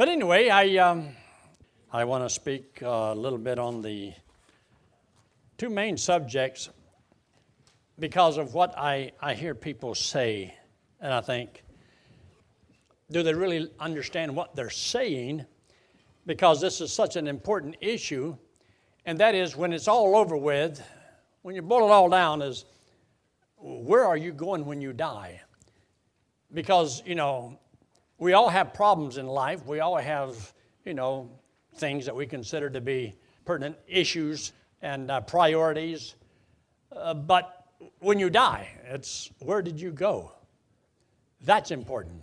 But anyway, I, um, I want to speak a little bit on the two main subjects because of what I, I hear people say, and I think, do they really understand what they're saying? Because this is such an important issue, and that is when it's all over with, when you boil it all down, is where are you going when you die? Because, you know, we all have problems in life. We all have, you know, things that we consider to be pertinent issues and uh, priorities. Uh, but when you die, it's where did you go? That's important.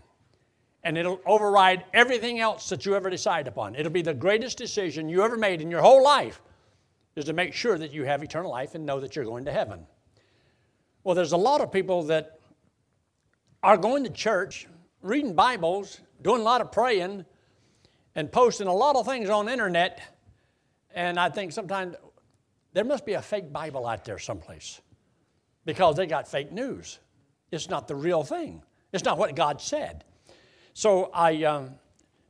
And it'll override everything else that you ever decide upon. It'll be the greatest decision you ever made in your whole life is to make sure that you have eternal life and know that you're going to heaven. Well, there's a lot of people that are going to church, reading Bibles, doing a lot of praying, and posting a lot of things on the internet. And I think sometimes there must be a fake Bible out there someplace because they got fake news. It's not the real thing, it's not what God said. So I um,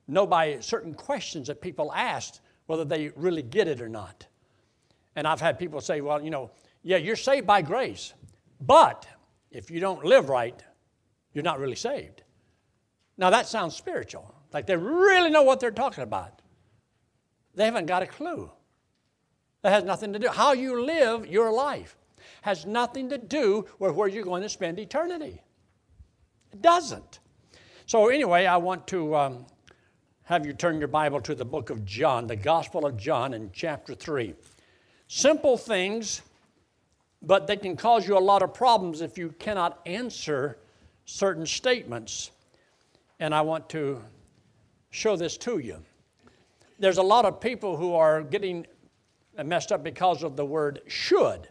know by certain questions that people asked whether they really get it or not. And I've had people say, well, you know, yeah, you're saved by grace, but if you don't live right, you're not really saved. Now that sounds spiritual, like they really know what they're talking about. They haven't got a clue. That has nothing to do. How you live your life has nothing to do with where you're going to spend eternity. It doesn't. So, anyway, I want to um, have you turn your Bible to the book of John, the Gospel of John, in chapter 3. Simple things, but they can cause you a lot of problems if you cannot answer certain statements. And I want to show this to you. There's a lot of people who are getting messed up because of the word should.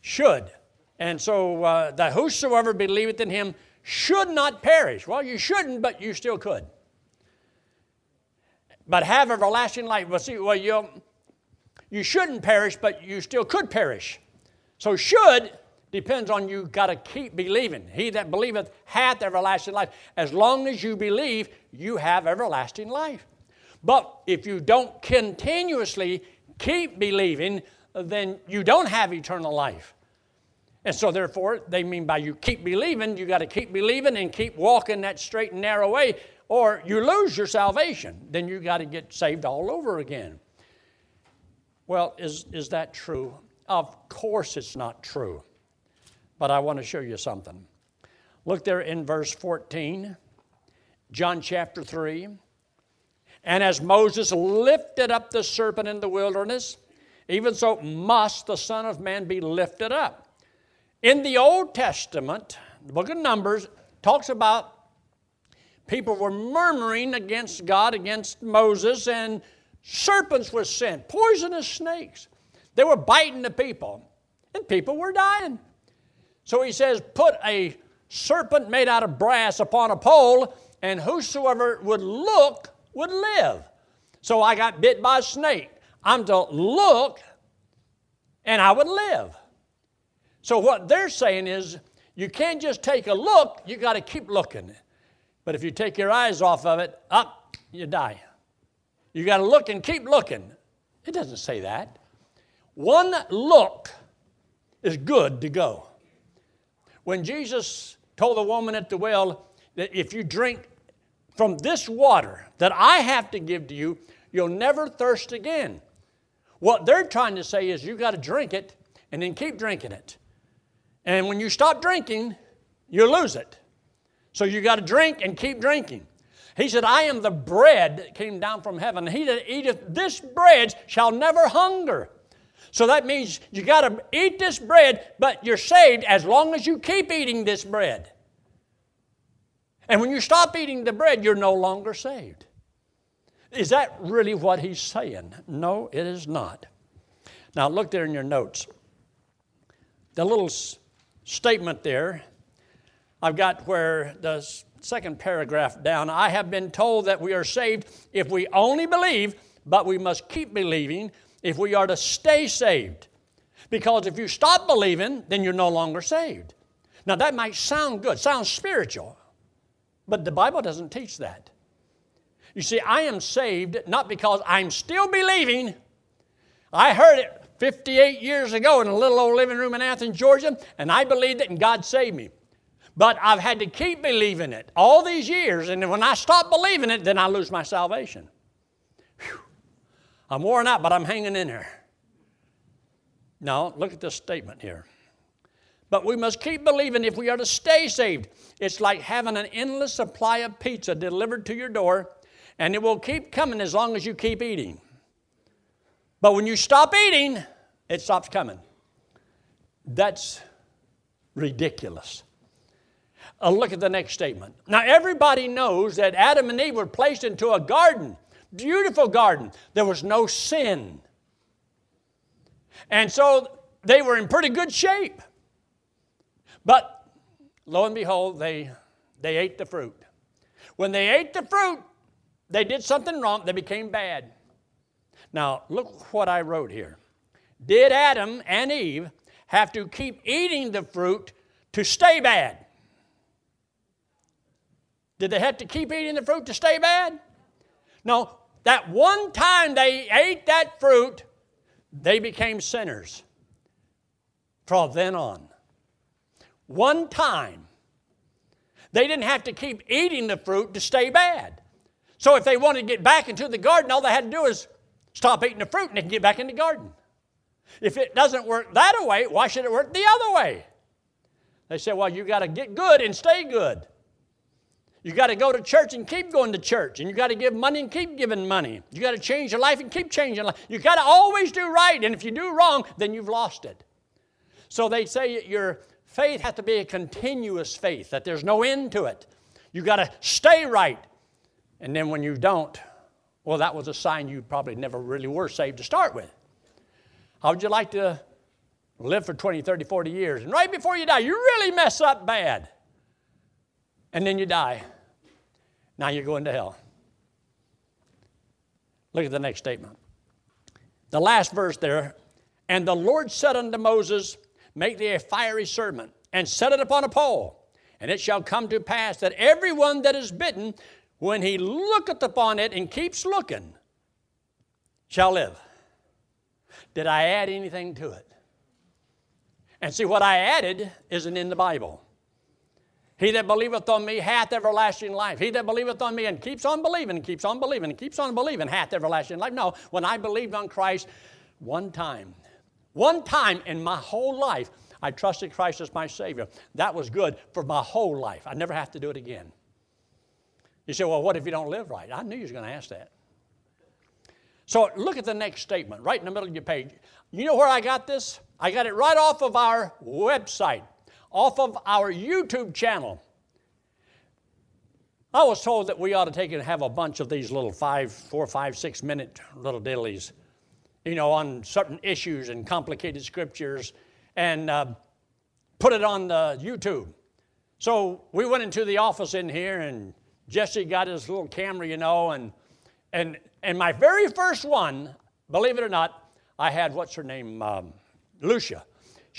Should. And so uh, that whosoever believeth in him should not perish. Well, you shouldn't, but you still could. But have everlasting life. Well, see, well, you, you shouldn't perish, but you still could perish. So should depends on you got to keep believing. He that believeth hath everlasting life. As long as you believe, you have everlasting life. But if you don't continuously keep believing, then you don't have eternal life. And so, therefore, they mean by you keep believing, you got to keep believing and keep walking that straight and narrow way, or you lose your salvation. Then you got to get saved all over again. Well, is, is that true? Of course, it's not true. But I want to show you something. Look there in verse 14, John chapter 3. And as Moses lifted up the serpent in the wilderness, even so must the Son of Man be lifted up. In the Old Testament, the book of Numbers talks about people were murmuring against God, against Moses, and serpents were sent, poisonous snakes. They were biting the people, and people were dying. So he says, Put a serpent made out of brass upon a pole, and whosoever would look would live. So I got bit by a snake. I'm to look, and I would live. So what they're saying is, you can't just take a look, you got to keep looking. But if you take your eyes off of it, up, you die. You got to look and keep looking. It doesn't say that. One look is good to go. When Jesus told the woman at the well that if you drink from this water that I have to give to you, you'll never thirst again. What they're trying to say is you got to drink it and then keep drinking it. And when you stop drinking, you lose it. So you got to drink and keep drinking. He said, I am the bread that came down from heaven. He that eateth this bread shall never hunger. So that means you got to eat this bread, but you're saved as long as you keep eating this bread. And when you stop eating the bread, you're no longer saved. Is that really what he's saying? No, it is not. Now, look there in your notes. The little s- statement there, I've got where the second paragraph down I have been told that we are saved if we only believe, but we must keep believing if we are to stay saved. Because if you stop believing, then you're no longer saved. Now, that might sound good, sounds spiritual, but the Bible doesn't teach that. You see, I am saved not because I'm still believing. I heard it 58 years ago in a little old living room in Athens, Georgia, and I believed it and God saved me. But I've had to keep believing it all these years, and when I stop believing it, then I lose my salvation. I'm worn out, but I'm hanging in there. Now, look at this statement here. But we must keep believing if we are to stay saved. It's like having an endless supply of pizza delivered to your door, and it will keep coming as long as you keep eating. But when you stop eating, it stops coming. That's ridiculous. Uh, look at the next statement. Now, everybody knows that Adam and Eve were placed into a garden, beautiful garden. There was no sin. And so they were in pretty good shape. But lo and behold, they, they ate the fruit. When they ate the fruit, they did something wrong, they became bad. Now, look what I wrote here. Did Adam and Eve have to keep eating the fruit to stay bad? Did they have to keep eating the fruit to stay bad? No, that one time they ate that fruit, they became sinners from then on. One time. They didn't have to keep eating the fruit to stay bad. So if they wanted to get back into the garden, all they had to do is stop eating the fruit and they can get back in the garden. If it doesn't work that way, why should it work the other way? They said, well, you got to get good and stay good. You got to go to church and keep going to church. And you got to give money and keep giving money. You got to change your life and keep changing life. You got to always do right. And if you do wrong, then you've lost it. So they say your faith has to be a continuous faith, that there's no end to it. You got to stay right. And then when you don't, well, that was a sign you probably never really were saved to start with. How would you like to live for 20, 30, 40 years? And right before you die, you really mess up bad and then you die. Now you're going to hell. Look at the next statement. The last verse there. And the Lord said unto Moses, Make thee a fiery serpent, and set it upon a pole. And it shall come to pass that everyone that is bitten, when he looketh upon it and keeps looking, shall live. Did I add anything to it? And see, what I added isn't in the Bible. He that believeth on me hath everlasting life. He that believeth on me and keeps on believing and keeps on believing and keeps on believing hath everlasting life. No, when I believed on Christ one time, one time in my whole life, I trusted Christ as my Savior. That was good for my whole life. I never have to do it again. You say, well, what if you don't live right? I knew you was going to ask that. So look at the next statement, right in the middle of your page. You know where I got this? I got it right off of our website, off of our YouTube channel. I was told that we ought to take and have a bunch of these little five, four, five, six minute little dillies, you know, on certain issues and complicated scriptures, and uh, put it on the YouTube. So we went into the office in here, and Jesse got his little camera, you know, and and and my very first one, believe it or not, I had what's her name, um, Lucia.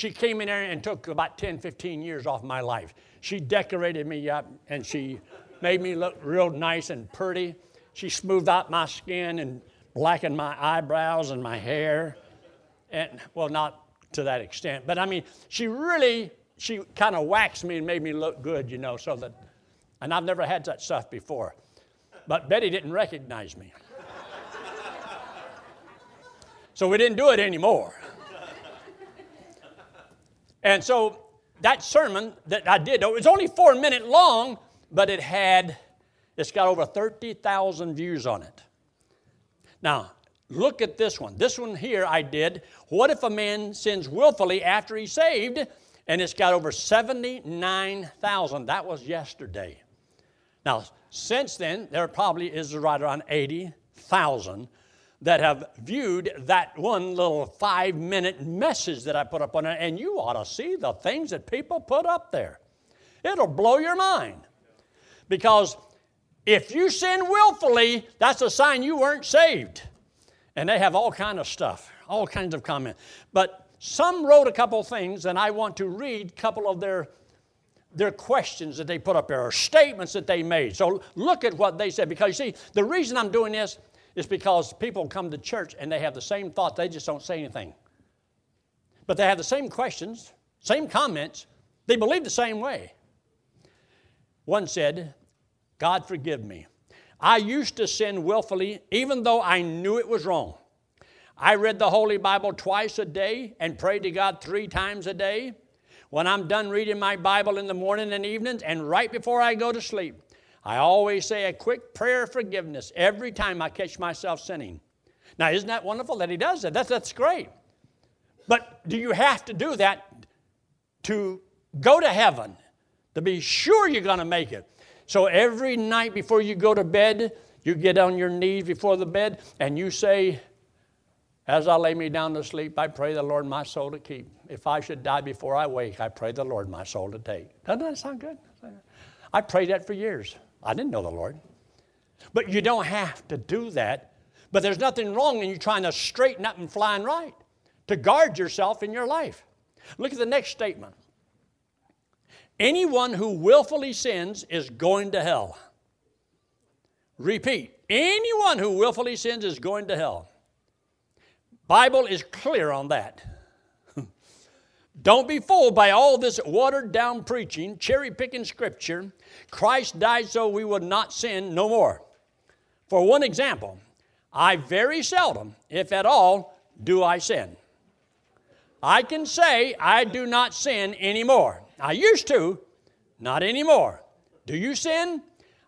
She came in there and took about 10, 15 years off my life. She decorated me up and she made me look real nice and pretty. She smoothed out my skin and blackened my eyebrows and my hair. And, well, not to that extent, but I mean, she really, she kind of waxed me and made me look good, you know, so that, and I've never had that stuff before. But Betty didn't recognize me. So we didn't do it anymore. And so that sermon that I did, it was only four minutes long, but it had, it's got over 30,000 views on it. Now, look at this one. This one here I did. What if a man sins willfully after he's saved? And it's got over 79,000. That was yesterday. Now, since then, there probably is right around 80,000 that have viewed that one little five minute message that I put up on it, and you ought to see the things that people put up there. It'll blow your mind. Because if you sin willfully, that's a sign you weren't saved. And they have all kind of stuff, all kinds of comments. But some wrote a couple things, and I want to read a couple of their their questions that they put up there or statements that they made. So look at what they said. Because you see, the reason I'm doing this is because people come to church and they have the same thought, they just don't say anything. But they have the same questions, same comments, they believe the same way. One said, God forgive me. I used to sin willfully even though I knew it was wrong. I read the Holy Bible twice a day and prayed to God three times a day. When I'm done reading my Bible in the morning and evenings and right before I go to sleep, I always say a quick prayer of forgiveness every time I catch myself sinning. Now, isn't that wonderful that he does that? That's, that's great. But do you have to do that to go to heaven, to be sure you're going to make it? So every night before you go to bed, you get on your knees before the bed and you say, As I lay me down to sleep, I pray the Lord my soul to keep. If I should die before I wake, I pray the Lord my soul to take. Doesn't that sound good? I prayed that for years. I didn't know the Lord. But you don't have to do that. But there's nothing wrong in you trying to straighten up and flying right to guard yourself in your life. Look at the next statement. Anyone who willfully sins is going to hell. Repeat. Anyone who willfully sins is going to hell. Bible is clear on that. Don't be fooled by all this watered down preaching, cherry picking scripture. Christ died so we would not sin no more. For one example, I very seldom, if at all, do I sin. I can say I do not sin anymore. I used to, not anymore. Do you sin?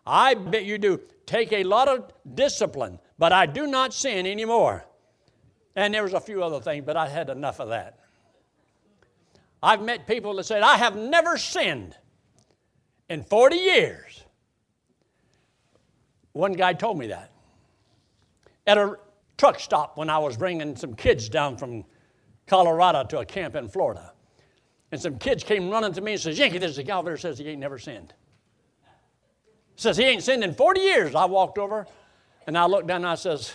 I bet you do. Take a lot of discipline, but I do not sin anymore. And there was a few other things, but I had enough of that. I've met people that said, I have never sinned in 40 years. One guy told me that. At a truck stop when I was bringing some kids down from Colorado to a camp in Florida. And some kids came running to me and says, Yankee, there's a guy there says he ain't never sinned. Says he ain't sinned in 40 years. I walked over and I looked down and I says,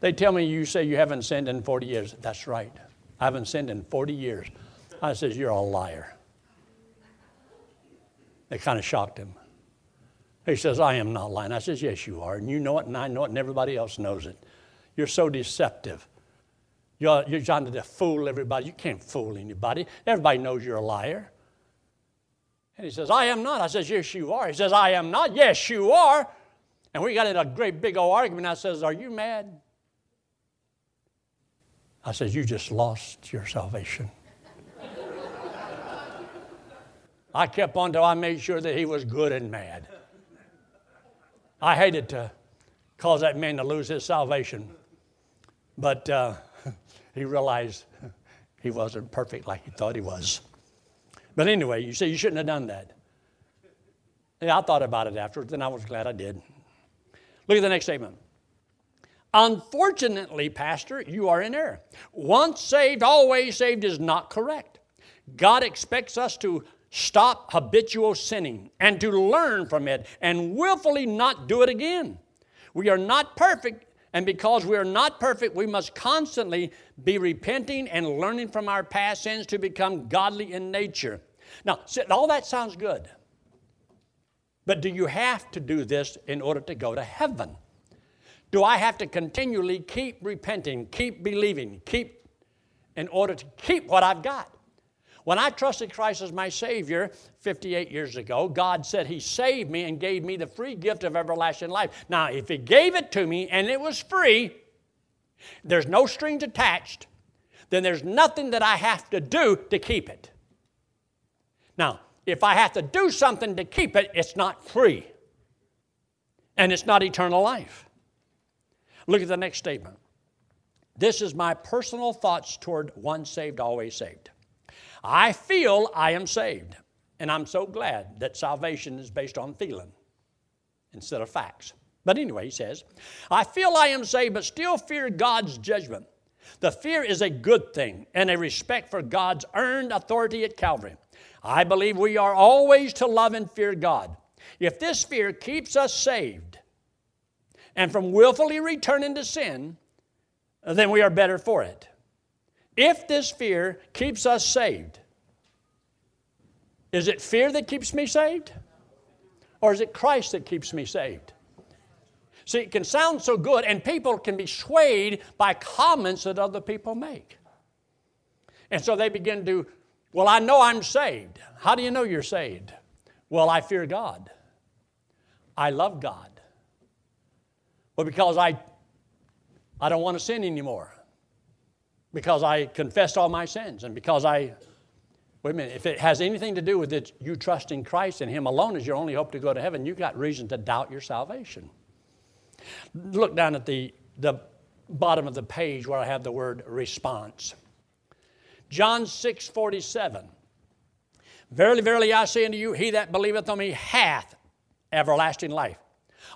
they tell me you say you haven't sinned in 40 years. That's right. I haven't sinned in 40 years. I says, you're a liar. It kind of shocked him. He says, I am not lying. I says, yes, you are. And you know it, and I know it, and everybody else knows it. You're so deceptive. You're, you're trying to fool everybody. You can't fool anybody. Everybody knows you're a liar. And he says, I am not. I says, Yes, you are. He says, I am not. Yes, you are. And we got in a great big old argument. I says, Are you mad? I says, You just lost your salvation. I kept on till I made sure that he was good and mad. I hated to cause that man to lose his salvation. But uh, he realized he wasn't perfect like he thought he was. But anyway, you say you shouldn't have done that. Yeah, I thought about it afterwards, and I was glad I did. Look at the next statement. Unfortunately, Pastor, you are in error. Once saved, always saved is not correct. God expects us to stop habitual sinning and to learn from it and willfully not do it again. We are not perfect, and because we are not perfect, we must constantly be repenting and learning from our past sins to become godly in nature. Now, all that sounds good. But do you have to do this in order to go to heaven? Do I have to continually keep repenting, keep believing, keep in order to keep what I've got? When I trusted Christ as my Savior 58 years ago, God said He saved me and gave me the free gift of everlasting life. Now, if He gave it to me and it was free, there's no strings attached, then there's nothing that I have to do to keep it. Now, if I have to do something to keep it, it's not free. And it's not eternal life. Look at the next statement. This is my personal thoughts toward one saved, always saved. I feel I am saved, and I'm so glad that salvation is based on feeling instead of facts. But anyway, he says, I feel I am saved, but still fear God's judgment. The fear is a good thing and a respect for God's earned authority at Calvary. I believe we are always to love and fear God. If this fear keeps us saved and from willfully returning to sin, then we are better for it. If this fear keeps us saved, Is it fear that keeps me saved? Or is it Christ that keeps me saved? See, it can sound so good, and people can be swayed by comments that other people make. And so they begin to, well, I know I'm saved. How do you know you're saved? Well, I fear God. I love God. Well, because I, I don't want to sin anymore. Because I confessed all my sins, and because I Wait a minute, if it has anything to do with it, you trusting Christ and Him alone is your only hope to go to heaven, you've got reason to doubt your salvation. Look down at the, the bottom of the page where I have the word response. John 6 47. Verily, verily, I say unto you, he that believeth on me hath everlasting life.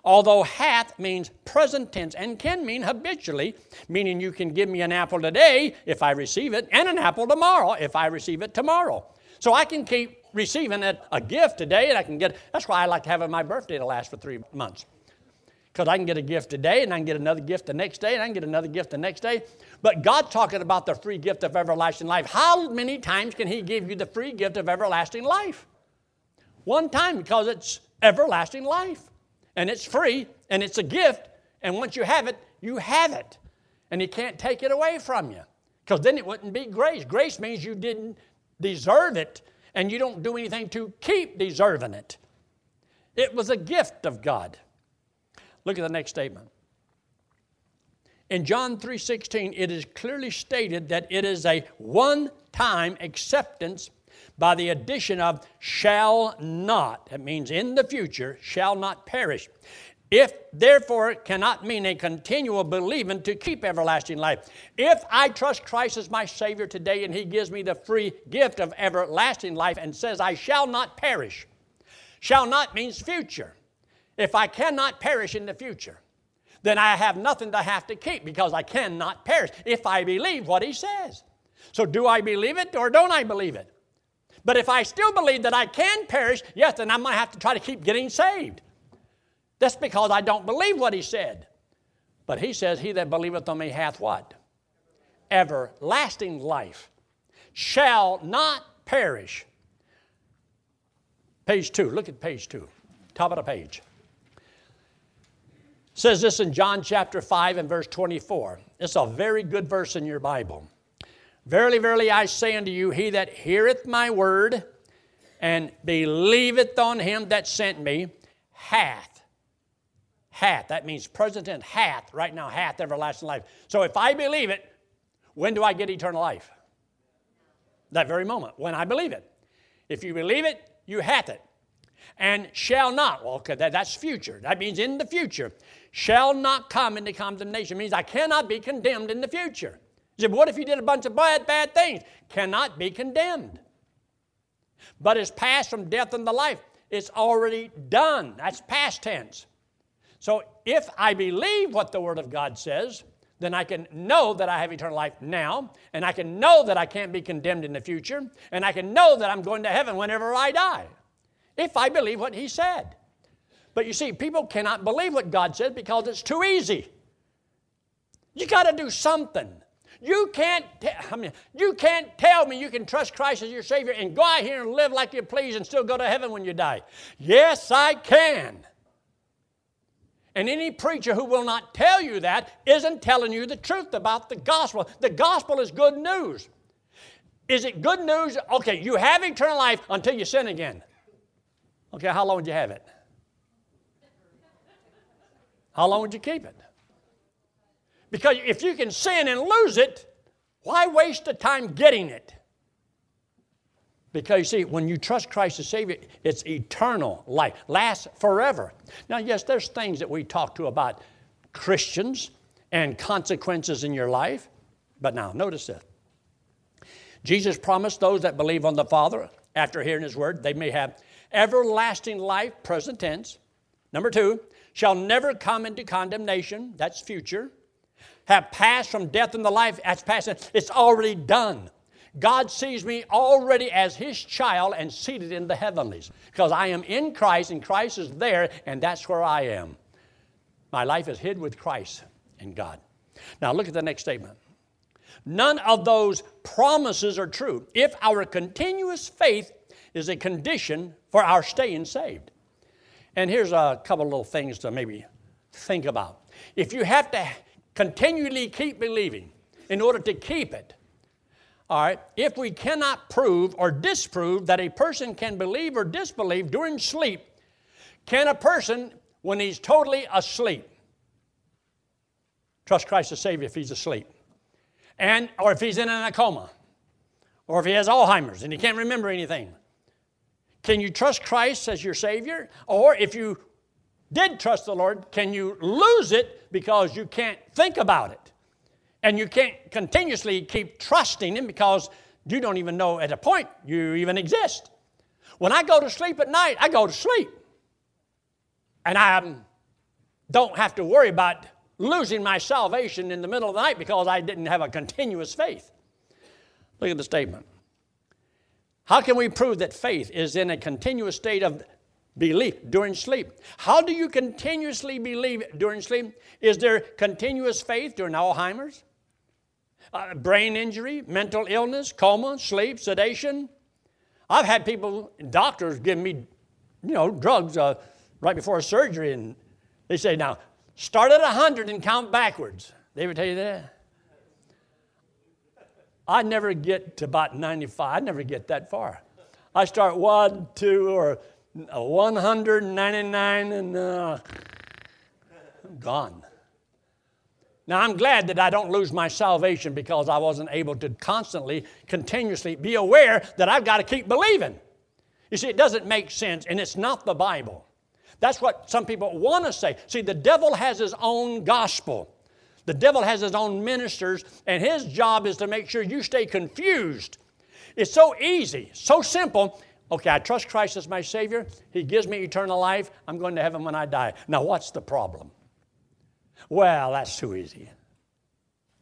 Although hath means present tense and can mean habitually, meaning you can give me an apple today if I receive it, and an apple tomorrow if I receive it tomorrow. So I can keep receiving it, a gift today, and I can get, that's why I like to have my birthday to last for three months. Because I can get a gift today, and I can get another gift the next day, and I can get another gift the next day. But God's talking about the free gift of everlasting life. How many times can He give you the free gift of everlasting life? One time, because it's everlasting life and it's free and it's a gift. And once you have it, you have it. And He can't take it away from you because then it wouldn't be grace. Grace means you didn't deserve it and you don't do anything to keep deserving it. It was a gift of God. Look at the next statement. In John 3:16 it is clearly stated that it is a one-time acceptance by the addition of shall not. That means in the future, shall not perish. If therefore it cannot mean a continual believing to keep everlasting life. If I trust Christ as my Savior today and He gives me the free gift of everlasting life and says, I shall not perish, shall not means future. If I cannot perish in the future, then I have nothing to have to keep because I cannot perish if I believe what He says. So, do I believe it or don't I believe it? But if I still believe that I can perish, yes, then I might have to try to keep getting saved. That's because I don't believe what he said. But he says, He that believeth on me hath what? Everlasting life. Shall not perish. Page two. Look at page two. Top of the page. says this in John chapter 5 and verse 24. It's a very good verse in your Bible. Verily, verily, I say unto you, he that heareth my word and believeth on him that sent me hath. Hath. That means present tense. Hath. Right now, hath everlasting life. So if I believe it, when do I get eternal life? That very moment, when I believe it. If you believe it, you hath it. And shall not, well, okay, that, that's future. That means in the future. Shall not come into condemnation means I cannot be condemned in the future. Said, what if you did a bunch of bad, bad things? Cannot be condemned. But it's passed from death into life. It's already done. That's past tense. So if I believe what the Word of God says, then I can know that I have eternal life now, and I can know that I can't be condemned in the future, and I can know that I'm going to heaven whenever I die, if I believe what He said. But you see, people cannot believe what God said because it's too easy. You got to do something. You can't, te- I mean, you can't tell me you can trust Christ as your Savior and go out here and live like you please and still go to heaven when you die. Yes, I can. And any preacher who will not tell you that isn't telling you the truth about the gospel. The gospel is good news. Is it good news? Okay, you have eternal life until you sin again. Okay, how long would you have it? How long would you keep it? Because if you can sin and lose it, why waste the time getting it? Because you see, when you trust Christ as Savior, it's eternal life, lasts forever. Now, yes, there's things that we talk to about Christians and consequences in your life, but now notice this. Jesus promised those that believe on the Father, after hearing His word, they may have everlasting life, present tense. Number two, shall never come into condemnation, that's future have passed from death into life, that's past. It's already done. God sees me already as His child and seated in the heavenlies because I am in Christ and Christ is there, and that's where I am. My life is hid with Christ in God. Now, look at the next statement. None of those promises are true if our continuous faith is a condition for our staying saved. And here's a couple little things to maybe think about. If you have to continually keep believing in order to keep it, all right, if we cannot prove or disprove that a person can believe or disbelieve during sleep, can a person, when he's totally asleep, trust Christ as Savior if he's asleep? And, or if he's in a coma, or if he has Alzheimer's and he can't remember anything. Can you trust Christ as your Savior? Or if you did trust the Lord, can you lose it because you can't think about it? And you can't continuously keep trusting Him because you don't even know at a point you even exist. When I go to sleep at night, I go to sleep. And I don't have to worry about losing my salvation in the middle of the night because I didn't have a continuous faith. Look at the statement. How can we prove that faith is in a continuous state of belief during sleep? How do you continuously believe during sleep? Is there continuous faith during Alzheimer's? Uh, brain injury, mental illness, coma, sleep, sedation? I've had people, doctors, give me, you know, drugs uh, right before surgery, and they say, now, start at 100 and count backwards. They ever tell you that? I never get to about 95. I never get that far. I start one, two, or 199, and uh, gone. Now, I'm glad that I don't lose my salvation because I wasn't able to constantly, continuously be aware that I've got to keep believing. You see, it doesn't make sense, and it's not the Bible. That's what some people want to say. See, the devil has his own gospel. The devil has his own ministers, and his job is to make sure you stay confused. It's so easy, so simple. Okay, I trust Christ as my Savior. He gives me eternal life. I'm going to heaven when I die. Now, what's the problem? Well, that's too easy.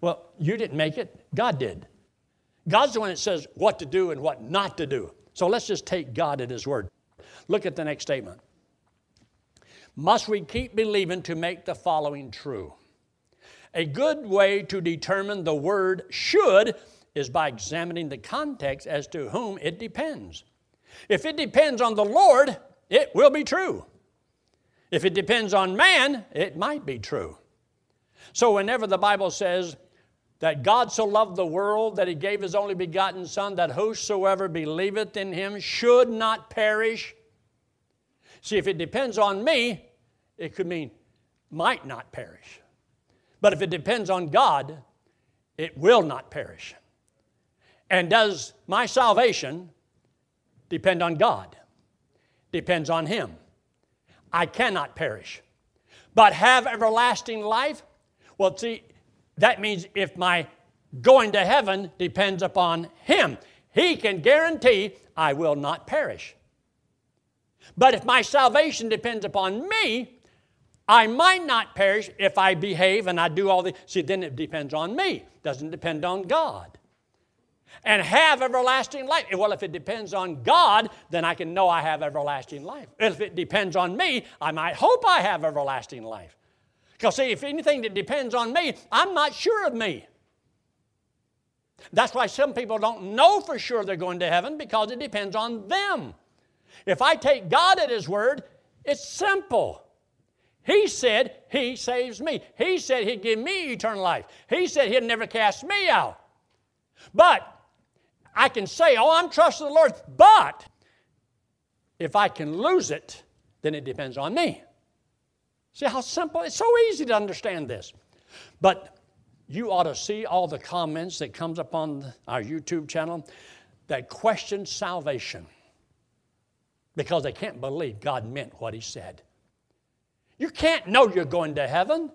Well, you didn't make it, God did. God's the one that says what to do and what not to do. So let's just take God at His word. Look at the next statement. Must we keep believing to make the following true? A good way to determine the word should is by examining the context as to whom it depends. If it depends on the Lord, it will be true. If it depends on man, it might be true. So, whenever the Bible says that God so loved the world that he gave his only begotten Son, that whosoever believeth in him should not perish. See, if it depends on me, it could mean might not perish. But if it depends on God, it will not perish. And does my salvation depend on God? Depends on Him. I cannot perish. But have everlasting life? Well, see, that means if my going to heaven depends upon Him, He can guarantee I will not perish. But if my salvation depends upon me, I might not perish if I behave and I do all the. See, then it depends on me, doesn't depend on God. And have everlasting life. Eh, well, if it depends on God, then I can know I have everlasting life. If it depends on me, I might hope I have everlasting life. Because, see, if anything that depends on me, I'm not sure of me. That's why some people don't know for sure they're going to heaven because it depends on them. If I take God at His word, it's simple. He said He saves me. He said He'd give me eternal life. He said He'd never cast me out. But I can say, oh, I'm trusting the Lord. But if I can lose it, then it depends on me. See how simple? It's so easy to understand this. But you ought to see all the comments that comes up on our YouTube channel that question salvation because they can't believe God meant what He said. You can't know you're going to heaven.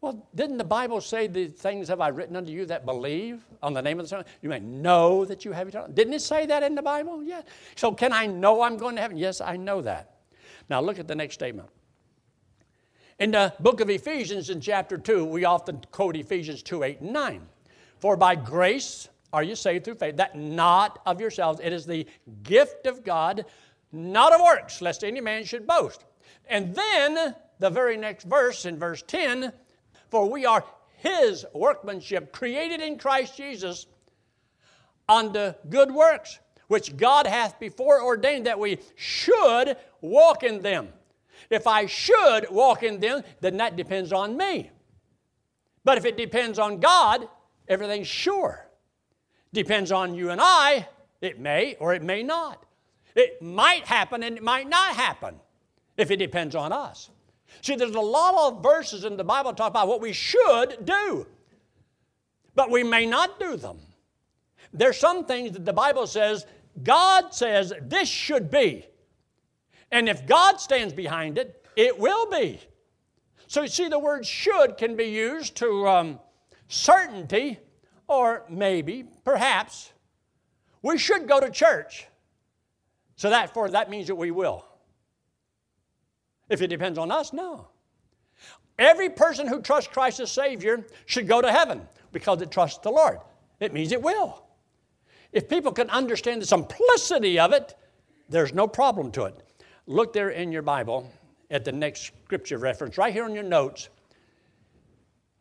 Well, didn't the Bible say the things have I written unto you that believe on the name of the Son? You may know that you have eternal. Didn't it say that in the Bible? Yeah. So can I know I'm going to heaven? Yes, I know that. Now look at the next statement. In the book of Ephesians in chapter 2, we often quote Ephesians 2, 8, and 9. For by grace are you saved through faith, that not of yourselves. It is the gift of God, not of works, lest any man should boast. And then the very next verse in verse 10 For we are his workmanship, created in Christ Jesus unto good works, which God hath before ordained that we should walk in them. If I should walk in them, then that depends on me. But if it depends on God, everything's sure. Depends on you and I, it may or it may not. It might happen and it might not happen if it depends on us. See, there's a lot of verses in the Bible talk about what we should do, but we may not do them. There's some things that the Bible says, God says this should be. And if God stands behind it, it will be. So you see, the word should can be used to um, certainty or maybe, perhaps. We should go to church. So that for that means that we will. If it depends on us, no. Every person who trusts Christ as Savior should go to heaven because it trusts the Lord. It means it will. If people can understand the simplicity of it, there's no problem to it. Look there in your Bible at the next scripture reference, right here on your notes.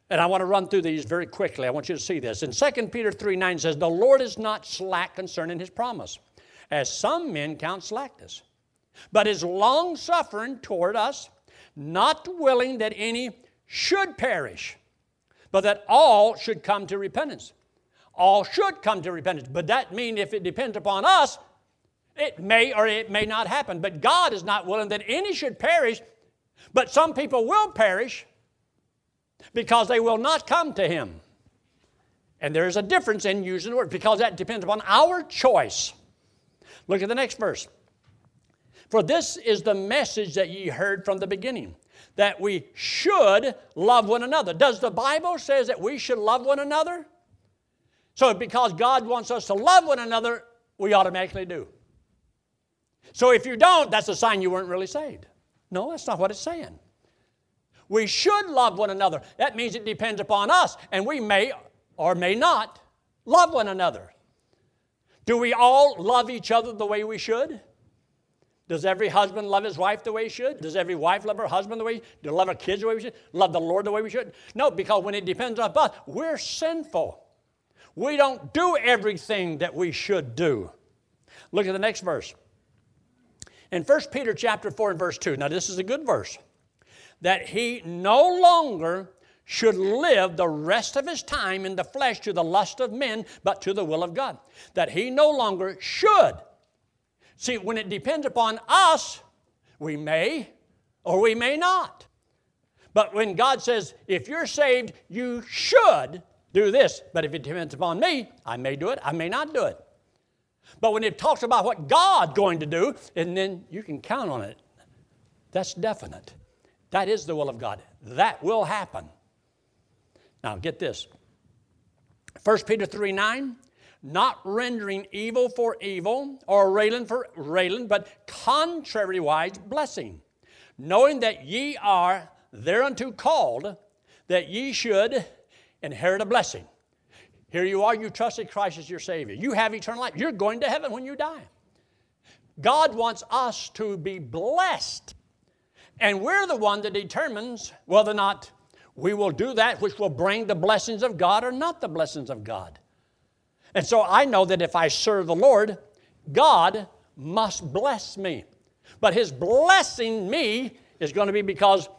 And I want to run through these very quickly. I want you to see this. In 2 Peter 3 9 says, The Lord is not slack concerning his promise, as some men count slackness, but is long suffering toward us, not willing that any should perish, but that all should come to repentance. All should come to repentance. But that means if it depends upon us, it may or it may not happen. But God is not willing that any should perish, but some people will perish because they will not come to Him. And there is a difference in using the word because that depends upon our choice. Look at the next verse. For this is the message that ye heard from the beginning, that we should love one another. Does the Bible says that we should love one another? So because God wants us to love one another, we automatically do. So if you don't, that's a sign you weren't really saved. No, that's not what it's saying. We should love one another. That means it depends upon us, and we may or may not love one another. Do we all love each other the way we should? Does every husband love his wife the way he should? Does every wife love her husband the way? Do love her kids the way we should? Love the Lord the way we should? No, because when it depends on us, we're sinful. We don't do everything that we should do. Look at the next verse. In 1 Peter chapter 4 and verse 2, now this is a good verse, that he no longer should live the rest of his time in the flesh to the lust of men, but to the will of God. That he no longer should. See, when it depends upon us, we may or we may not. But when God says, if you're saved, you should do this, but if it depends upon me, I may do it, I may not do it. But when it talks about what God's going to do, and then you can count on it, that's definite. That is the will of God. That will happen. Now, get this 1 Peter 3 9, not rendering evil for evil or railing for railing, but contrariwise blessing, knowing that ye are thereunto called, that ye should inherit a blessing. Here you are, you trusted Christ as your Savior. You have eternal life. You're going to heaven when you die. God wants us to be blessed. And we're the one that determines whether or not we will do that which will bring the blessings of God or not the blessings of God. And so I know that if I serve the Lord, God must bless me. But His blessing me is going to be because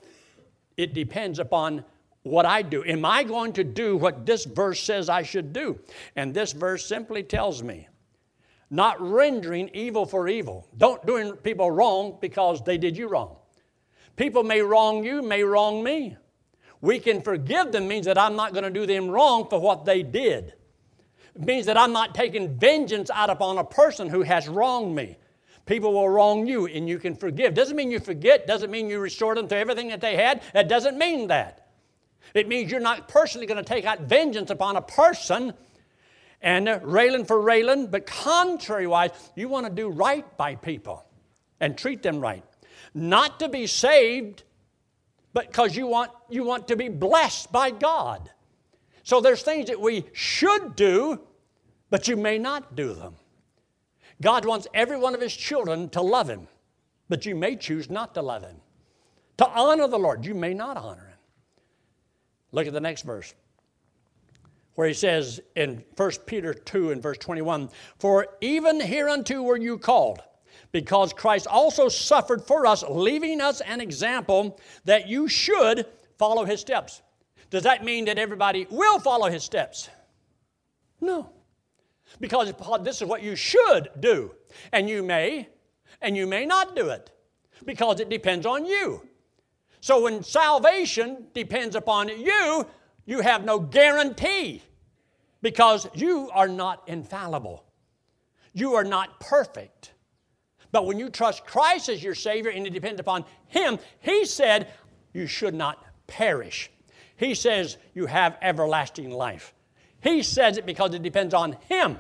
it depends upon what I do. Am I going to do what this verse says I should do? And this verse simply tells me not rendering evil for evil. Don't doing people wrong because they did you wrong. People may wrong you, may wrong me. We can forgive them means that I'm not going to do them wrong for what they did. It means that I'm not taking vengeance out upon a person who has wronged me. People will wrong you and you can forgive. Doesn't mean you forget, doesn't mean you restore them to everything that they had. It doesn't mean that. It means you're not personally going to take out vengeance upon a person and railing for railing, but contrariwise, you want to do right by people and treat them right. Not to be saved, but because you want, you want to be blessed by God. So there's things that we should do, but you may not do them. God wants every one of His children to love Him, but you may choose not to love Him. To honor the Lord, you may not honor Him. Look at the next verse. where he says in 1 Peter 2 and verse 21 For even hereunto were you called, because Christ also suffered for us, leaving us an example that you should follow his steps. Does that mean that everybody will follow his steps? No. Because this is what you should do. And you may, and you may not do it. Because it depends on you. So when salvation depends upon you, you have no guarantee. Because you are not infallible. You are not perfect. But when you trust Christ as your Savior and it depends upon Him, He said you should not perish. He says you have everlasting life. He says it because it depends on Him.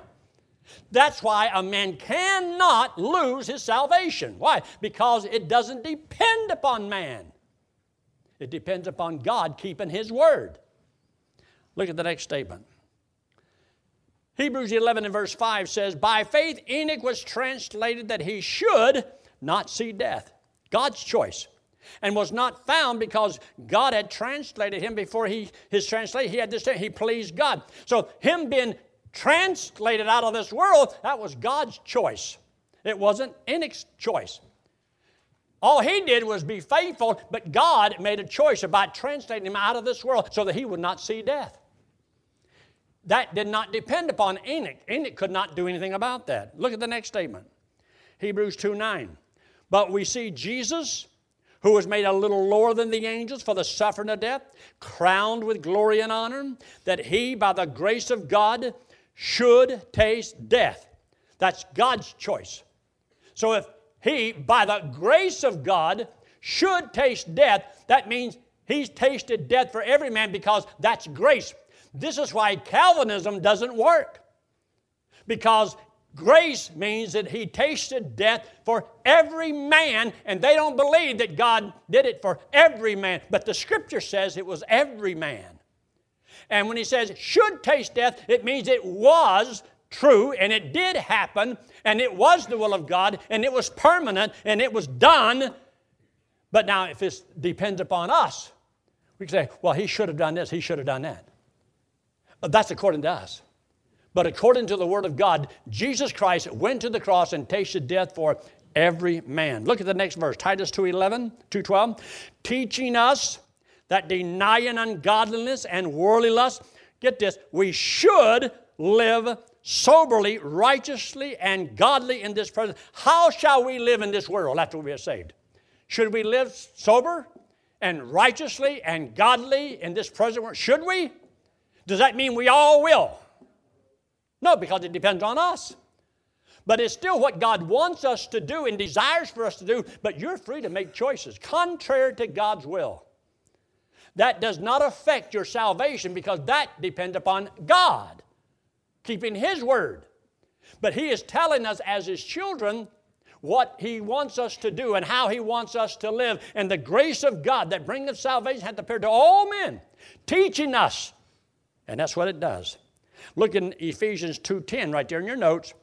That's why a man cannot lose his salvation. Why? Because it doesn't depend upon man, it depends upon God keeping His word. Look at the next statement. Hebrews 11 and verse 5 says, By faith Enoch was translated that he should not see death. God's choice and was not found because God had translated him before he, his translation. He had this, he pleased God. So, him being translated out of this world, that was God's choice. It wasn't Enoch's choice. All he did was be faithful, but God made a choice about translating him out of this world so that he would not see death. That did not depend upon Enoch. Enoch could not do anything about that. Look at the next statement Hebrews 2 9. But we see Jesus who was made a little lower than the angels for the suffering of death, crowned with glory and honor, that he, by the grace of God, should taste death. That's God's choice. So if he, by the grace of God, should taste death, that means he's tasted death for every man because that's grace. This is why Calvinism doesn't work. Because Grace means that he tasted death for every man, and they don't believe that God did it for every man. But the scripture says it was every man. And when he says should taste death, it means it was true and it did happen and it was the will of God and it was permanent and it was done. But now, if this depends upon us, we can say, well, he should have done this, he should have done that. But that's according to us. But according to the Word of God, Jesus Christ went to the cross and tasted death for every man. Look at the next verse, Titus 2.11, 2.12. Teaching us that denying ungodliness and worldly lust, get this, we should live soberly, righteously, and godly in this present. How shall we live in this world after we are saved? Should we live sober and righteously and godly in this present world? Should we? Does that mean we all will? No, because it depends on us. But it's still what God wants us to do and desires for us to do, but you're free to make choices contrary to God's will. That does not affect your salvation because that depends upon God keeping His word. But He is telling us as His children what He wants us to do and how He wants us to live. And the grace of God that bringeth salvation hath appeared to all men, teaching us. And that's what it does. Look in Ephesians 2:10 right there in your notes.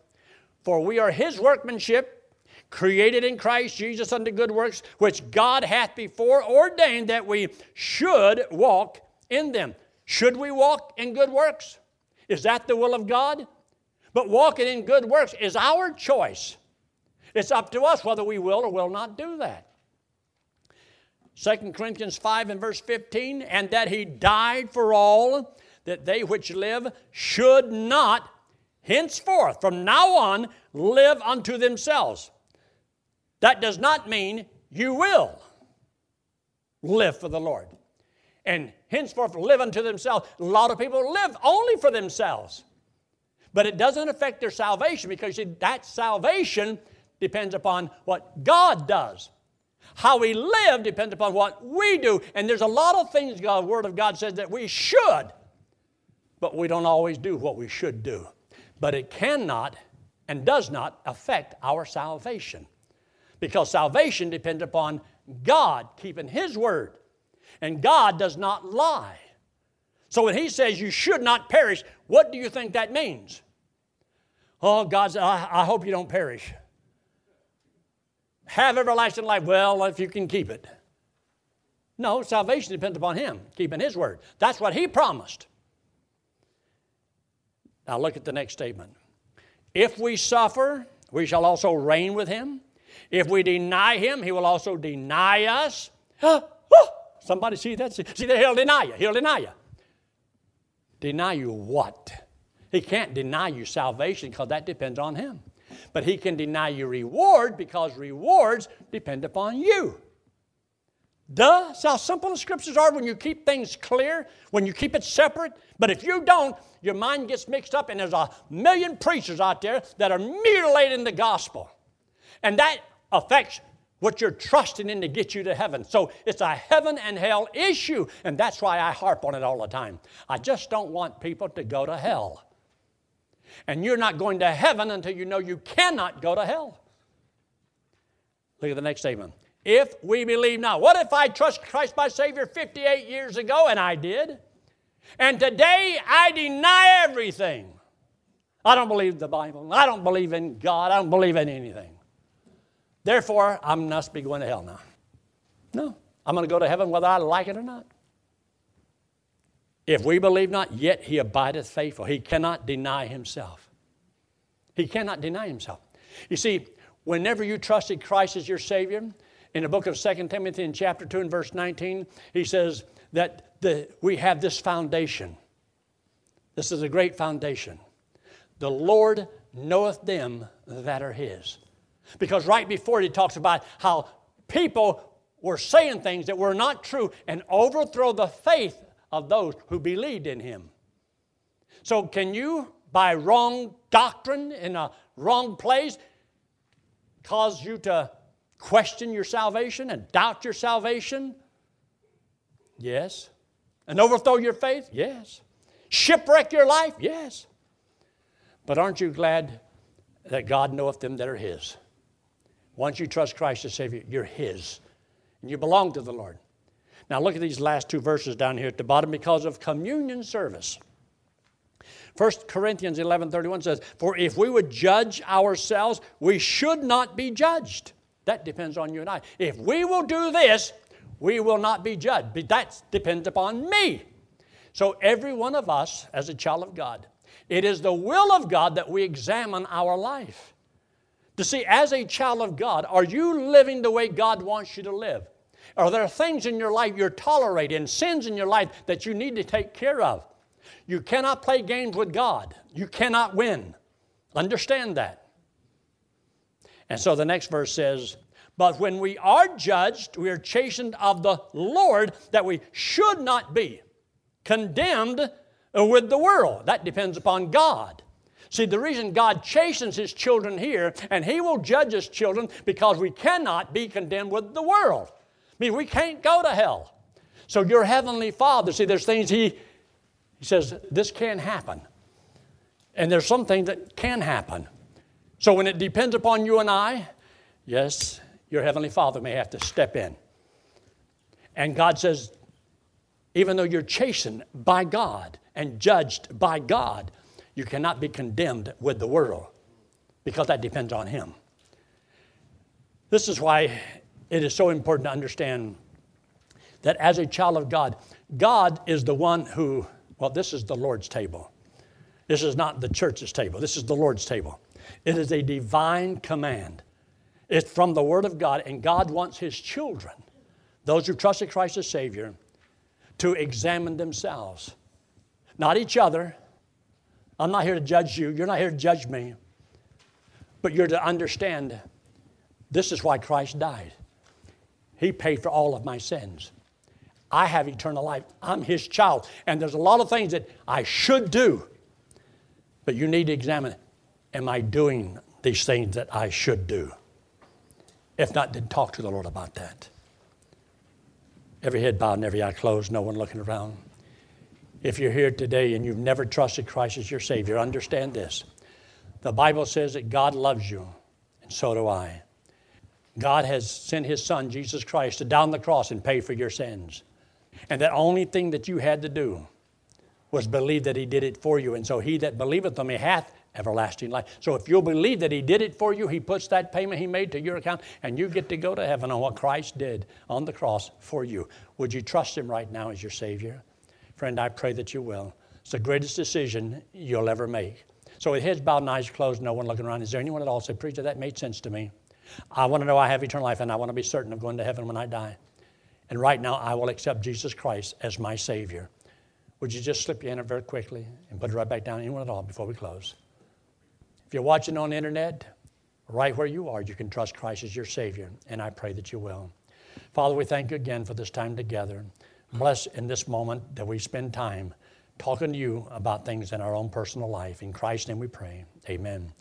For we are his workmanship, created in Christ Jesus unto good works, which God hath before ordained that we should walk in them. Should we walk in good works? Is that the will of God? But walking in good works is our choice. It's up to us whether we will or will not do that. 2 Corinthians 5 and verse 15, and that he died for all that they which live should not henceforth, from now on, live unto themselves. That does not mean you will live for the Lord. And henceforth live unto themselves. A lot of people live only for themselves. But it doesn't affect their salvation because see, that salvation depends upon what God does. How we live depends upon what we do. And there's a lot of things the Word of God says that we should but we don't always do what we should do. But it cannot and does not affect our salvation because salvation depends upon God keeping His word. And God does not lie. So when He says you should not perish, what do you think that means? Oh, God I, I hope you don't perish. Have everlasting life. Well, if you can keep it. No, salvation depends upon Him keeping His word. That's what He promised. Now look at the next statement. If we suffer, we shall also reign with him. If we deny him, he will also deny us. Somebody see that? See, that he'll deny you. He'll deny you. Deny you what? He can't deny you salvation because that depends on him. But he can deny you reward because rewards depend upon you. Duh, that's how simple the scriptures are when you keep things clear, when you keep it separate. But if you don't, your mind gets mixed up, and there's a million preachers out there that are mutilating the gospel. And that affects what you're trusting in to get you to heaven. So it's a heaven and hell issue, and that's why I harp on it all the time. I just don't want people to go to hell. And you're not going to heaven until you know you cannot go to hell. Look at the next statement if we believe not. What if I trust Christ my Savior 58 years ago, and I did, and today I deny everything? I don't believe the Bible. I don't believe in God. I don't believe in anything. Therefore, I must be going to hell now. No, I'm going to go to heaven whether I like it or not. If we believe not, yet he abideth faithful. He cannot deny himself. He cannot deny himself. You see, whenever you trusted Christ as your Savior, in the book of 2 Timothy in chapter 2 and verse 19, he says that the, we have this foundation. This is a great foundation. The Lord knoweth them that are his. Because right before it, he talks about how people were saying things that were not true and overthrow the faith of those who believed in him. So, can you, by wrong doctrine in a wrong place, cause you to question your salvation and doubt your salvation? Yes. And overthrow your faith? Yes. Shipwreck your life? Yes. But aren't you glad that God knoweth them that are His? Once you trust Christ as Savior, you're His. And you belong to the Lord. Now look at these last two verses down here at the bottom because of communion service. 1 Corinthians 11:31 says, "For if we would judge ourselves, we should not be judged." That depends on you and I. If we will do this, we will not be judged. But that depends upon me. So, every one of us, as a child of God, it is the will of God that we examine our life. To see, as a child of God, are you living the way God wants you to live? Are there things in your life you're tolerating, sins in your life that you need to take care of? You cannot play games with God. You cannot win. Understand that. And so the next verse says, But when we are judged, we are chastened of the Lord that we should not be condemned with the world. That depends upon God. See, the reason God chastens His children here, and He will judge His children because we cannot be condemned with the world. I mean, we can't go to hell. So, your Heavenly Father, see, there's things He, he says, this can't happen. And there's some things that can happen. So when it depends upon you and I, yes, your Heavenly Father may have to step in. And God says, even though you're chastened by God and judged by God, you cannot be condemned with the world because that depends on Him. This is why it is so important to understand that as a child of God, God is the one who, well, this is the Lord's table. This is not the church's table, this is the Lord's table. It is a divine command. It's from the Word of God, and God wants His children, those who trusted Christ as Savior, to examine themselves. Not each other. I'm not here to judge you. You're not here to judge me. But you're to understand this is why Christ died. He paid for all of my sins. I have eternal life. I'm His child. And there's a lot of things that I should do, but you need to examine. Am I doing these things that I should do? If not, then talk to the Lord about that. Every head bowed and every eye closed, no one looking around. If you're here today and you've never trusted Christ as your Savior, understand this. The Bible says that God loves you, and so do I. God has sent His Son, Jesus Christ, to down the cross and pay for your sins. And the only thing that you had to do was believe that He did it for you. And so he that believeth on me hath everlasting life. So if you'll believe that He did it for you, He puts that payment He made to your account, and you get to go to heaven on what Christ did on the cross for you. Would you trust Him right now as your Savior? Friend, I pray that you will. It's the greatest decision you'll ever make. So with heads bowed and eyes closed, no one looking around, is there anyone at all say, Preacher, that made sense to me? I want to know I have eternal life and I want to be certain of going to heaven when I die. And right now, I will accept Jesus Christ as my Savior. Would you just slip your hand up very quickly and put it right back down? Anyone at all before we close? If you're watching on the internet, right where you are, you can trust Christ as your Savior, and I pray that you will. Father, we thank you again for this time together. Bless in this moment that we spend time talking to you about things in our own personal life. In Christ's name we pray. Amen.